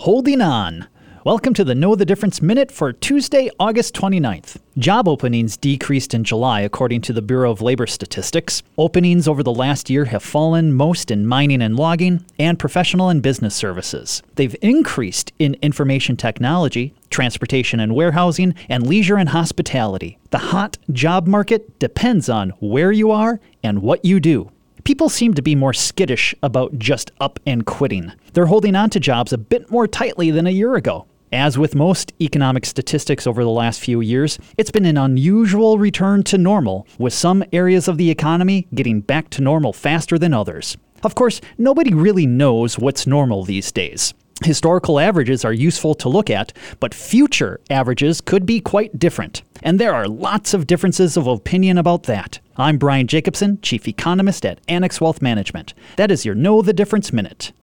holding on. Welcome to the Know the Difference Minute for Tuesday, August 29th. Job openings decreased in July, according to the Bureau of Labor Statistics. Openings over the last year have fallen most in mining and logging and professional and business services. They've increased in information technology, transportation and warehousing, and leisure and hospitality. The hot job market depends on where you are and what you do. People seem to be more skittish about just up and quitting. They're holding on to jobs a bit more tightly than a year ago. As with most economic statistics over the last few years, it's been an unusual return to normal, with some areas of the economy getting back to normal faster than others. Of course, nobody really knows what's normal these days. Historical averages are useful to look at, but future averages could be quite different. And there are lots of differences of opinion about that. I'm Brian Jacobsen, Chief Economist at Annex Wealth Management. That is your Know the Difference Minute.